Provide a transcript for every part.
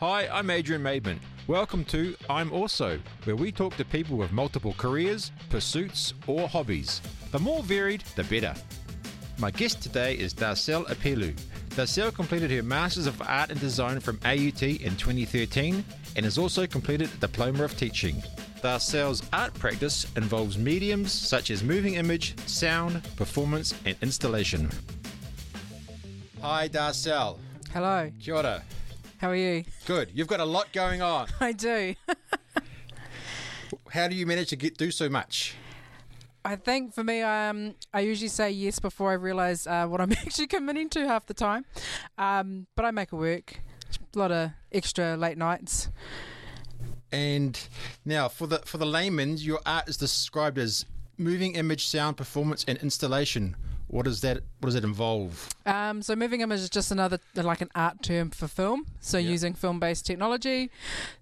Hi, I'm Adrian Maidman. Welcome to I'm Also, where we talk to people with multiple careers, pursuits, or hobbies. The more varied, the better. My guest today is Darcel Apelu. Darcel completed her Masters of Art and Design from AUT in 2013 and has also completed a Diploma of Teaching. Darcel's art practice involves mediums such as moving image, sound, performance, and installation. Hi, Darcel. Hello, Kia ora. How are you? Good. You've got a lot going on. I do. How do you manage to get do so much? I think for me, um, I usually say yes before I realise uh, what I'm actually committing to half the time. Um, but I make it work. A lot of extra late nights. And now, for the for the layman, your art is described as moving image, sound, performance, and installation. What does that What does it involve? Um, so moving image is just another like an art term for film. So using film-based technology,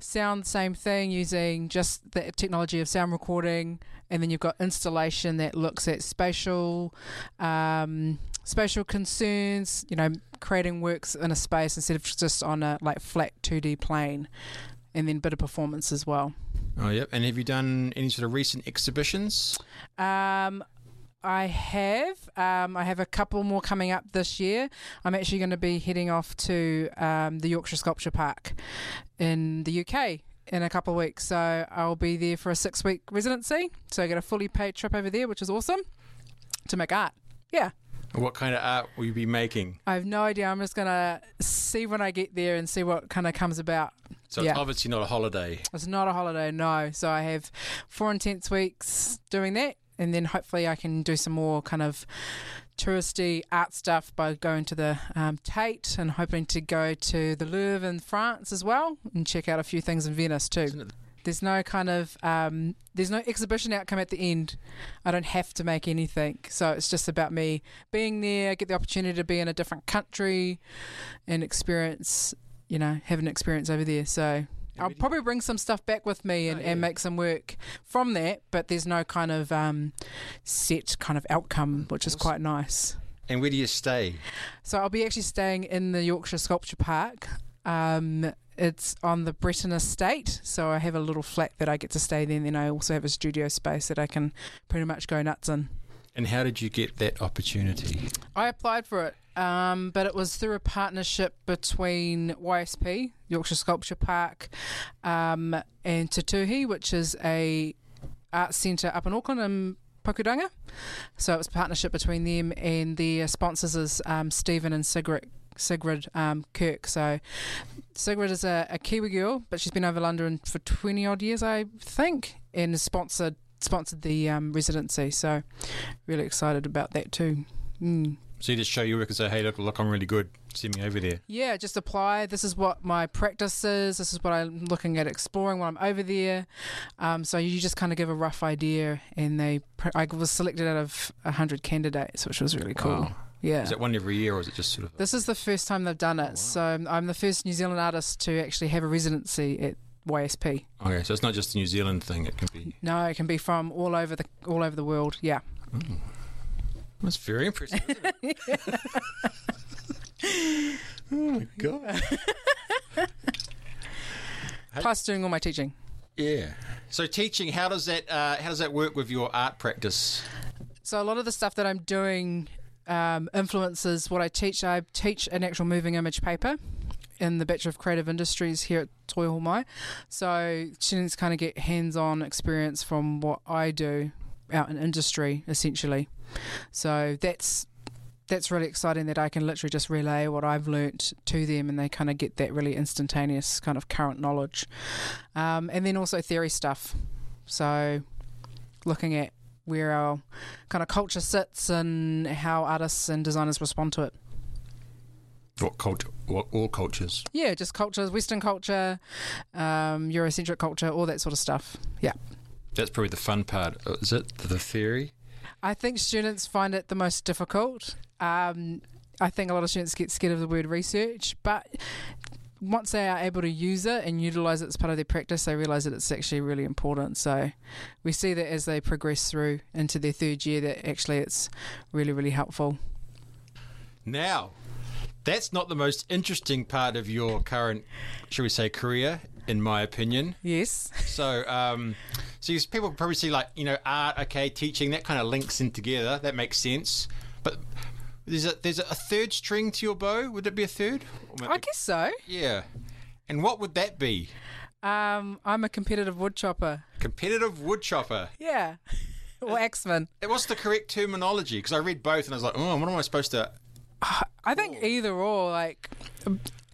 sound same thing, using just the technology of sound recording, and then you've got installation that looks at spatial, um, spatial concerns. You know, creating works in a space instead of just on a like flat two D plane, and then bit of performance as well. Oh, yep. And have you done any sort of recent exhibitions? Um, I have. Um, I have a couple more coming up this year. I'm actually going to be heading off to um, the Yorkshire Sculpture Park in the UK in a couple of weeks. So I'll be there for a six week residency. So I get a fully paid trip over there, which is awesome to make art. Yeah. What kind of art will you be making? I have no idea. I'm just going to see when I get there and see what kind of comes about. So Yeah. it's obviously not a holiday. It's not a holiday, no. So I have four intense weeks doing that, and then hopefully I can do some more kind of touristy art stuff by going to the um, Tate and hoping to go to the Louvre in France as well and check out a few things in Venice too. There's no kind of um, there's no exhibition outcome at the end. I don't have to make anything, so it's just about me being there, get the opportunity to be in a different country, and experience, you know, have an experience over there. So I'll probably bring some stuff back with me and, Oh, and make some work from that, but there's no kind of um, set kind of outcome, which is quite nice. And where do you stay? So I'll be actually staying in the Yorkshire Sculpture Park. Um, it's on the Bretton Estate, so I have a little flat that I get to stay there, and then I also have a studio space that I can pretty much go nuts in. And how did you get that opportunity? I applied for it, um, but it was through a partnership between YSP, Yorkshire Sculpture Park, um, and Te Tuhi, which is a art centre up in Auckland in Pakuranga. So it was a partnership between them and the sponsors is um, Stephen and Sigrid. Sigrid um, Kirk. So Sigrid is a, a Kiwi girl, but she's been over London for twenty odd years, I think, and sponsored sponsored the um, residency. So really excited about that too. Mm. So you just show your work and say, "Hey, look, look, I'm really good. Send me over there." Yeah, just apply. This is what my practice is. This is what I'm looking at exploring when I'm over there. Um, so you just kind of give a rough idea, and they. I was selected out of hundred candidates, which was really cool. Wow. Yeah. Is it one every year, or is it just sort of? This is the first time they've done it. wow. So I'm the first New Zealand artist to actually have a residency at YSP. Okay, so it's not just a New Zealand thing. It can be. No, it can be from all over the all over the world. Yeah. That's very impressive. Isn't it? oh my god. Plus doing all my teaching. Yeah. So teaching, how does that uh, how does that work with your art practice? So a lot of the stuff that I'm doing um, influences what I teach. I teach an actual moving image paper in the Bachelor of Creative Industries here at Toi Ohomai. So students kind of get hands-on experience from what I do out in industry, essentially. So that's that's really exciting that I can literally just relay what I've learnt to them and they kind of get that really instantaneous kind of current knowledge. Um, and then also theory stuff. So looking at where our kind of culture sits and how artists and designers respond to it. What culture? What all cultures? Yeah, just cultures, Western culture, um, Eurocentric culture, all that sort of stuff. Yeah. That's probably the fun part. Uh, Is it the theory? I think students find it the most difficult. Um, I think a lot of students get scared of the word research, but once they are able to use it and utilize it as part of their practice, they realize that it's actually really important. So we see that as they progress through into their third year, that actually it's really, really helpful. Now, That's not the most interesting part of your current, shall we say, career, in my opinion. Yes. So, um, so you, people probably see like you know art, okay, teaching that kind of links in together. That makes sense. But there's a there's a third string to your bow. Would it be a third? I guess so. yeah. And what would that be? Um, I'm a competitive wood chopper. Competitive wood chopper. Yeah. or axeman. What's the correct terminology? Because I read both and I was like, oh, what am I supposed to? I think either or, like,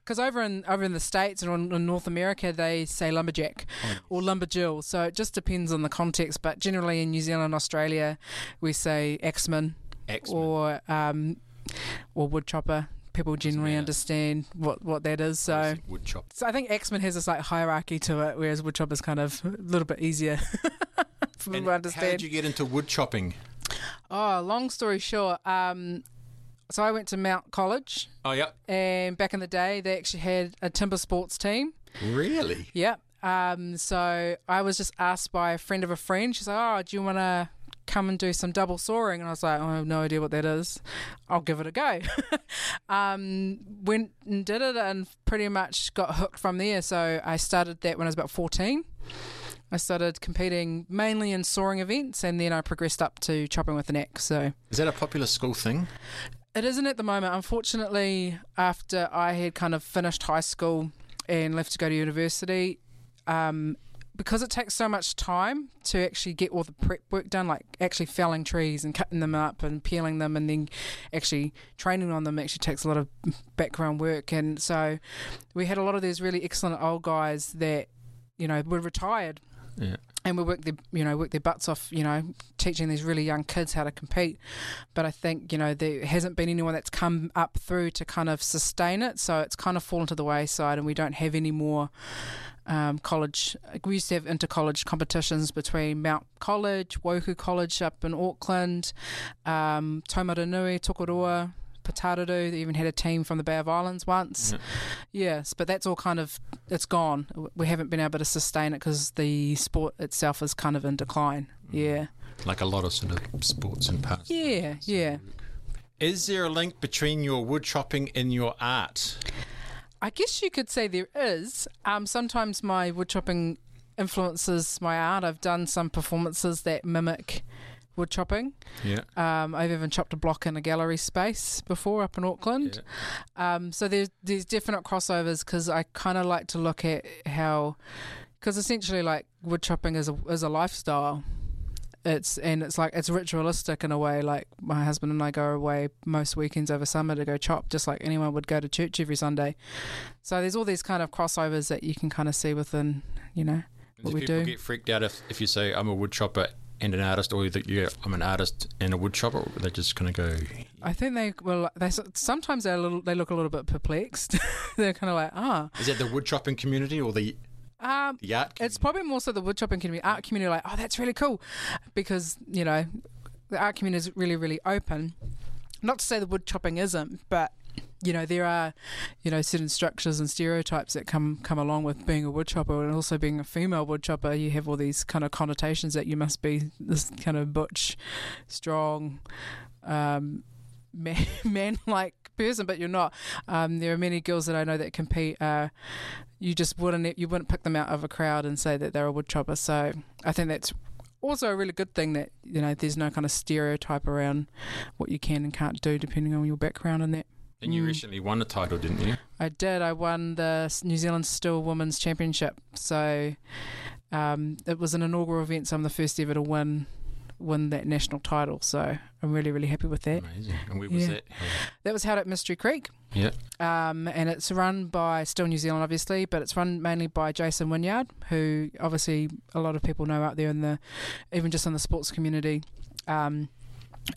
because over in over in the states and in, in North America they say lumberjack or lumberjill. So it just depends on the context. But generally in New Zealand, and Australia, we say axeman Axeman. or um, or wood chopper. People generally understand what, what that is. So, wood chop. so I think axeman has this like hierarchy to it, whereas wood is kind of a little bit easier for And people to understand. how did you get into wood chopping? Oh, long story short, um, so I went to Mount College, Oh, yeah. and back in the day, they actually had a timber sports team. Really? Yep. Um, so I was just asked by a friend of a friend. She's like, "Oh, do you want to come and do some double sawing?" And I was like, oh, "I have no idea what that is. I'll give it a go." um, went and did it, and pretty much got hooked from there. So I started that when I was about fourteen. I started competing mainly in soaring events, and then I progressed up to chopping with an axe. So Is that a popular school thing? It isn't at the moment. Unfortunately, after I had kind of finished high school and left to go to university, um, because it takes so much time to actually get all the prep work done, like actually felling trees and cutting them up and peeling them and then actually training on them actually takes a lot of background work. And so we had a lot of these really excellent old guys that, you know, were retired Yeah. And we work their you know work their butts off you know teaching these really young kids how to compete. But i think you know there hasn't been anyone that's come up through to kind of sustain it. So it's kind of fallen to the wayside and we don't have any more um, college we used to have inter college competitions between Mount College, Waiuku College up in Auckland, um, Taumarunui, Tokoroa, Putaruru. They even had a team from the Bay of Islands once. Yeah. Yes, but that's all kind of it's gone. We haven't been able to sustain it because the sport itself is kind of in decline. Yeah, Like a lot of sort of sports and past. yeah, yeah. Is there a link between your wood chopping and your art? I guess you could say there is. Um, sometimes my wood chopping influences my art. I've done some performances that mimic wood chopping. Yeah. Um, I've even chopped a block in a gallery space before up in Auckland. Yeah. Um, so there's there's definite crossovers because I kind of like to look at how, because essentially like wood chopping is a is a lifestyle. It's and it's like it's ritualistic in a way. Like my husband and I go away most weekends over summer to go chop, just like anyone would go to church every Sunday. So there's all these kind of crossovers that you can kind of see within, you know, Do what we people do. get freaked out if, if you say I'm a wood chopper and an artist, or that you I'm an artist and a wood chopper? They're just gonna go. I think they well, they sometimes they a little they look a little bit perplexed. They're kind of like, ah, Is that the wood chopping community or the um, the art? It's probably more so the wood chopping community, art community, like, oh, that's really cool. Because, you know, the art community is really, really open. Not to say the wood chopping isn't, but, you know, there are, you know, certain structures and stereotypes that come, come along with being a woodchopper and also being a female woodchopper. You have all these kind of connotations that you must be this kind of butch, strong, um, man, man-like person, but you're not. Um, there are many girls that I know that compete. Uh, you just wouldn't you wouldn't pick them out of a crowd and say that they're a woodchopper. So I think that's also a really good thing that you know there's no kind of stereotype around what you can and can't do depending on your background and that. And you Mm. recently won a title, didn't you? I did. I won the New Zealand STIHL Women's Championship. So um, it was an inaugural event. So I'm the first ever to win win that national title. So I'm really really happy with that. Amazing. And where was Yeah. that? That was held at Mystery Creek. Yeah. Um, and it's run by STIHL New Zealand, obviously, but it's run mainly by Jason Wynyard, who obviously a lot of people know out there in the, even just in the sports community. Um,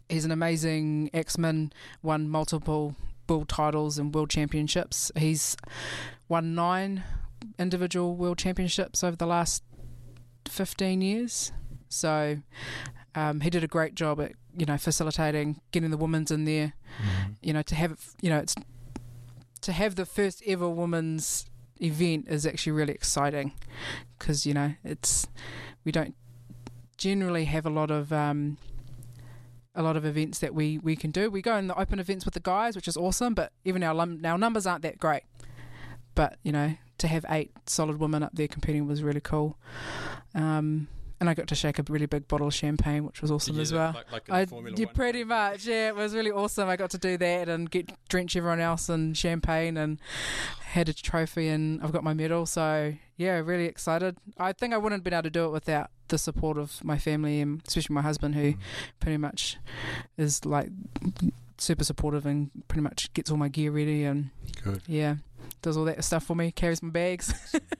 he's an amazing axeman, won multiple world titles and world championships. He's won nine individual world championships over the last 15 years. So um, he did a great job at, you know, facilitating, getting the women's in there you know to have you know it's to have the first ever women's event is actually really exciting because you know it's we don't generally have a lot of um, a lot of events that we we can do. We go in the open events with the guys, which is awesome, but even our our numbers aren't that great. But you know, to have eight solid women up there competing was really cool. Um, and I got to shake a really big bottle of champagne, which was awesome as well. Like, like I, yeah, pretty much. Yeah, it was really awesome. I got to do that and get drench everyone else in champagne and had a trophy and I've got my medal. So yeah, really excited. I think I wouldn't have been able to do it without the support of my family and especially my husband, who mm. pretty much is like super supportive and pretty much gets all my gear ready and Good. yeah, does all that stuff for me. Carries my bags.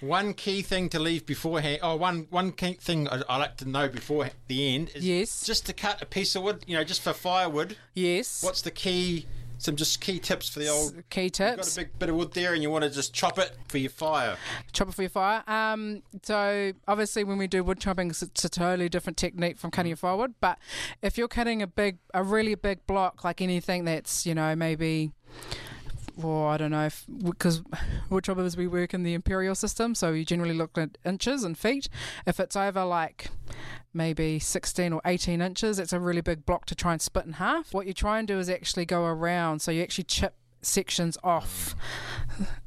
One key thing to leave beforehand. Oh, one one key thing I, I like to know before the end is yes. just to cut a piece of wood. You know, just for firewood. yes. What's the key? Some just key tips for the old. key You've got a big bit of wood there, and you want to just chop it for your fire. chop it for your fire. Um, so obviously when we do wood chopping, it's, it's a totally different technique from cutting your firewood. But if you're cutting a big, a really big block, like anything that's you know maybe. Or I don't know, if because wood choppers we work in the imperial system, so we generally look at inches and feet. If it's over like maybe 16 or 18 inches, it's a really big block to try and split in half. What you try and do is actually go around, so you actually chip sections off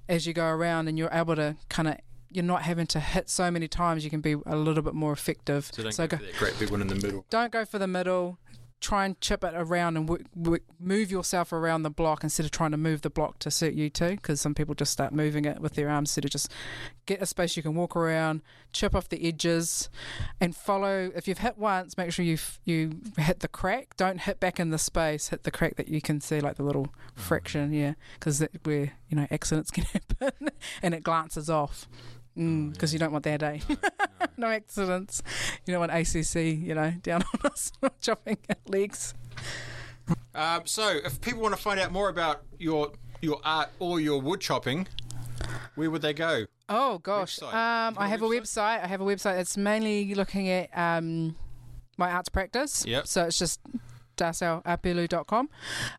as you go around, and you're able to kind of you're not having to hit so many times. You can be a little bit more effective. So don't So go, go- for that great big one in the middle. Don't go for the middle. Try and chip it around and move yourself around the block instead of trying to move the block to suit you too. Because some people just start moving it with their arms instead of just get a space you can walk around, chip off the edges, and follow. If you've hit once, make sure you you hit the crack. Don't hit back in the space. Hit the crack that you can see, like the little mm-hmm. friction Yeah, because where you know accidents can happen, and it glances off. Because you don't want that, eh? no accidents. You don't want ACC, you know, down on us chopping legs. Um, so, if people want to find out more about your your art or your wood chopping, where would they go? Oh gosh, Website. um, I have a website? website. I have a website that's mainly looking at um, my arts practice. Yep. So it's just darcelapelu.com.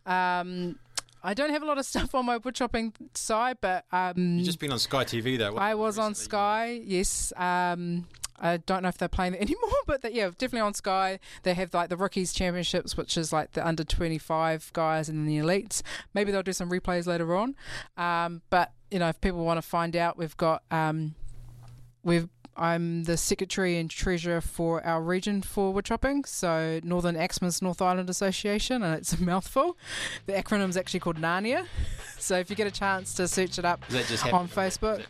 Um, I don't have a lot of stuff on my wood chopping side, but um, You've just been on Sky TV though. I was on. Sky. Yes. Um, I don't know if they're playing it anymore, but they, yeah, definitely on Sky. They have like the rookies championships, which is like the under twenty five guys and the elites. Maybe they'll do some replays later on. Um, but you know, if people want to find out, we've got um, we've. I'm the secretary and treasurer for our region for wood chopping, so Northern Axemen's North Island Association, and it's a mouthful. The acronym's actually called Narnia. So if you get a chance to search it up just on? Facebook,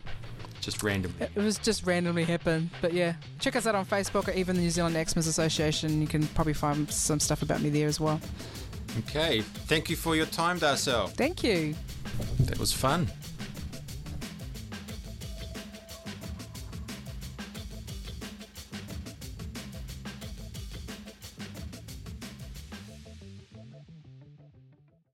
Just random. it it was just randomly happened. But yeah, check us out on Facebook or even the New Zealand Axemen's Association. You can probably find some stuff about me there as well. Okay. Thank you for your time, Darcel. Thank you. That was fun.